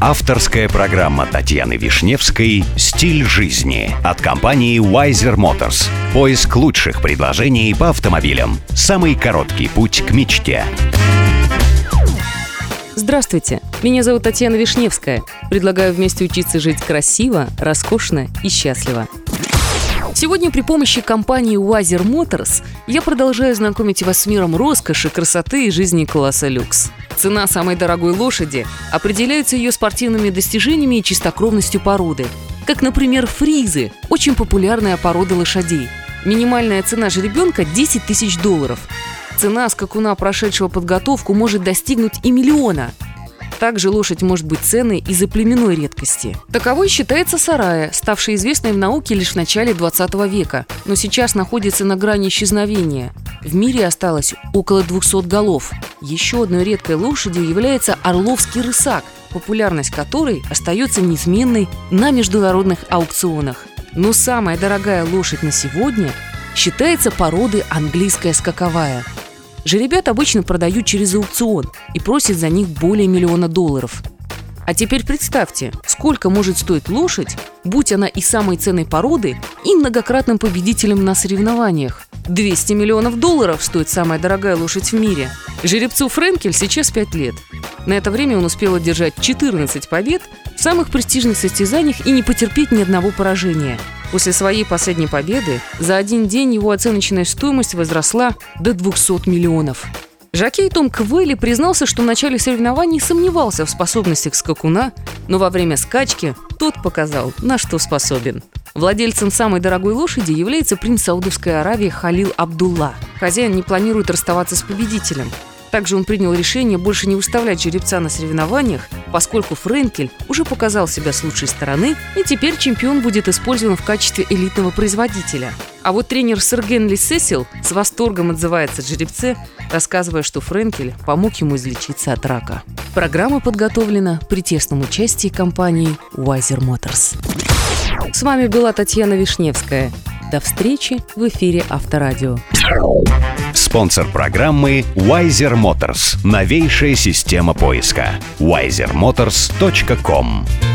Авторская программа Татьяны Вишневской «Стиль жизни» от компании Wiser Motors. Поиск лучших предложений по автомобилям. Самый короткий путь к мечте. Здравствуйте, меня зовут Татьяна Вишневская. Предлагаю вместе учиться жить красиво, роскошно и счастливо. Сегодня при помощи компании Wiser Motors я продолжаю знакомить вас с миром роскоши, красоты и жизни класса люкс. Цена самой дорогой лошади определяется ее спортивными достижениями и чистокровностью породы. Как, например, фризы – очень популярная порода лошадей. Минимальная цена жеребенка – 10 тысяч долларов. Цена скакуна, прошедшего подготовку, может достигнуть и миллиона – также лошадь может быть ценной из-за племенной редкости. Таковой считается сарая, ставшая известной в науке лишь в начале 20 века, но сейчас находится на грани исчезновения. В мире осталось около 200 голов. Еще одной редкой лошадью является орловский рысак, популярность которой остается неизменной на международных аукционах. Но самая дорогая лошадь на сегодня считается породы английская скаковая – Жеребят обычно продают через аукцион и просят за них более миллиона долларов. А теперь представьте, сколько может стоить лошадь, будь она и самой ценной породы, и многократным победителем на соревнованиях. 200 миллионов долларов стоит самая дорогая лошадь в мире. Жеребцу Френкель сейчас 5 лет. На это время он успел одержать 14 побед в самых престижных состязаниях и не потерпеть ни одного поражения – После своей последней победы за один день его оценочная стоимость возросла до 200 миллионов. Жакей Том Квелли признался, что в начале соревнований сомневался в способностях скакуна, но во время скачки тот показал, на что способен. Владельцем самой дорогой лошади является принц Саудовской Аравии Халил Абдулла. Хозяин не планирует расставаться с победителем. Также он принял решение больше не выставлять жеребца на соревнованиях, поскольку Френкель уже показал себя с лучшей стороны, и теперь чемпион будет использован в качестве элитного производителя. А вот тренер сэр Генли Сесил с восторгом отзывается о жеребце, рассказывая, что Френкель помог ему излечиться от рака. Программа подготовлена при тесном участии компании Wiser Motors. С вами была Татьяна Вишневская. До встречи в эфире Авторадио. Спонсор программы Wiser Motors. Новейшая система поиска. wisermotors.com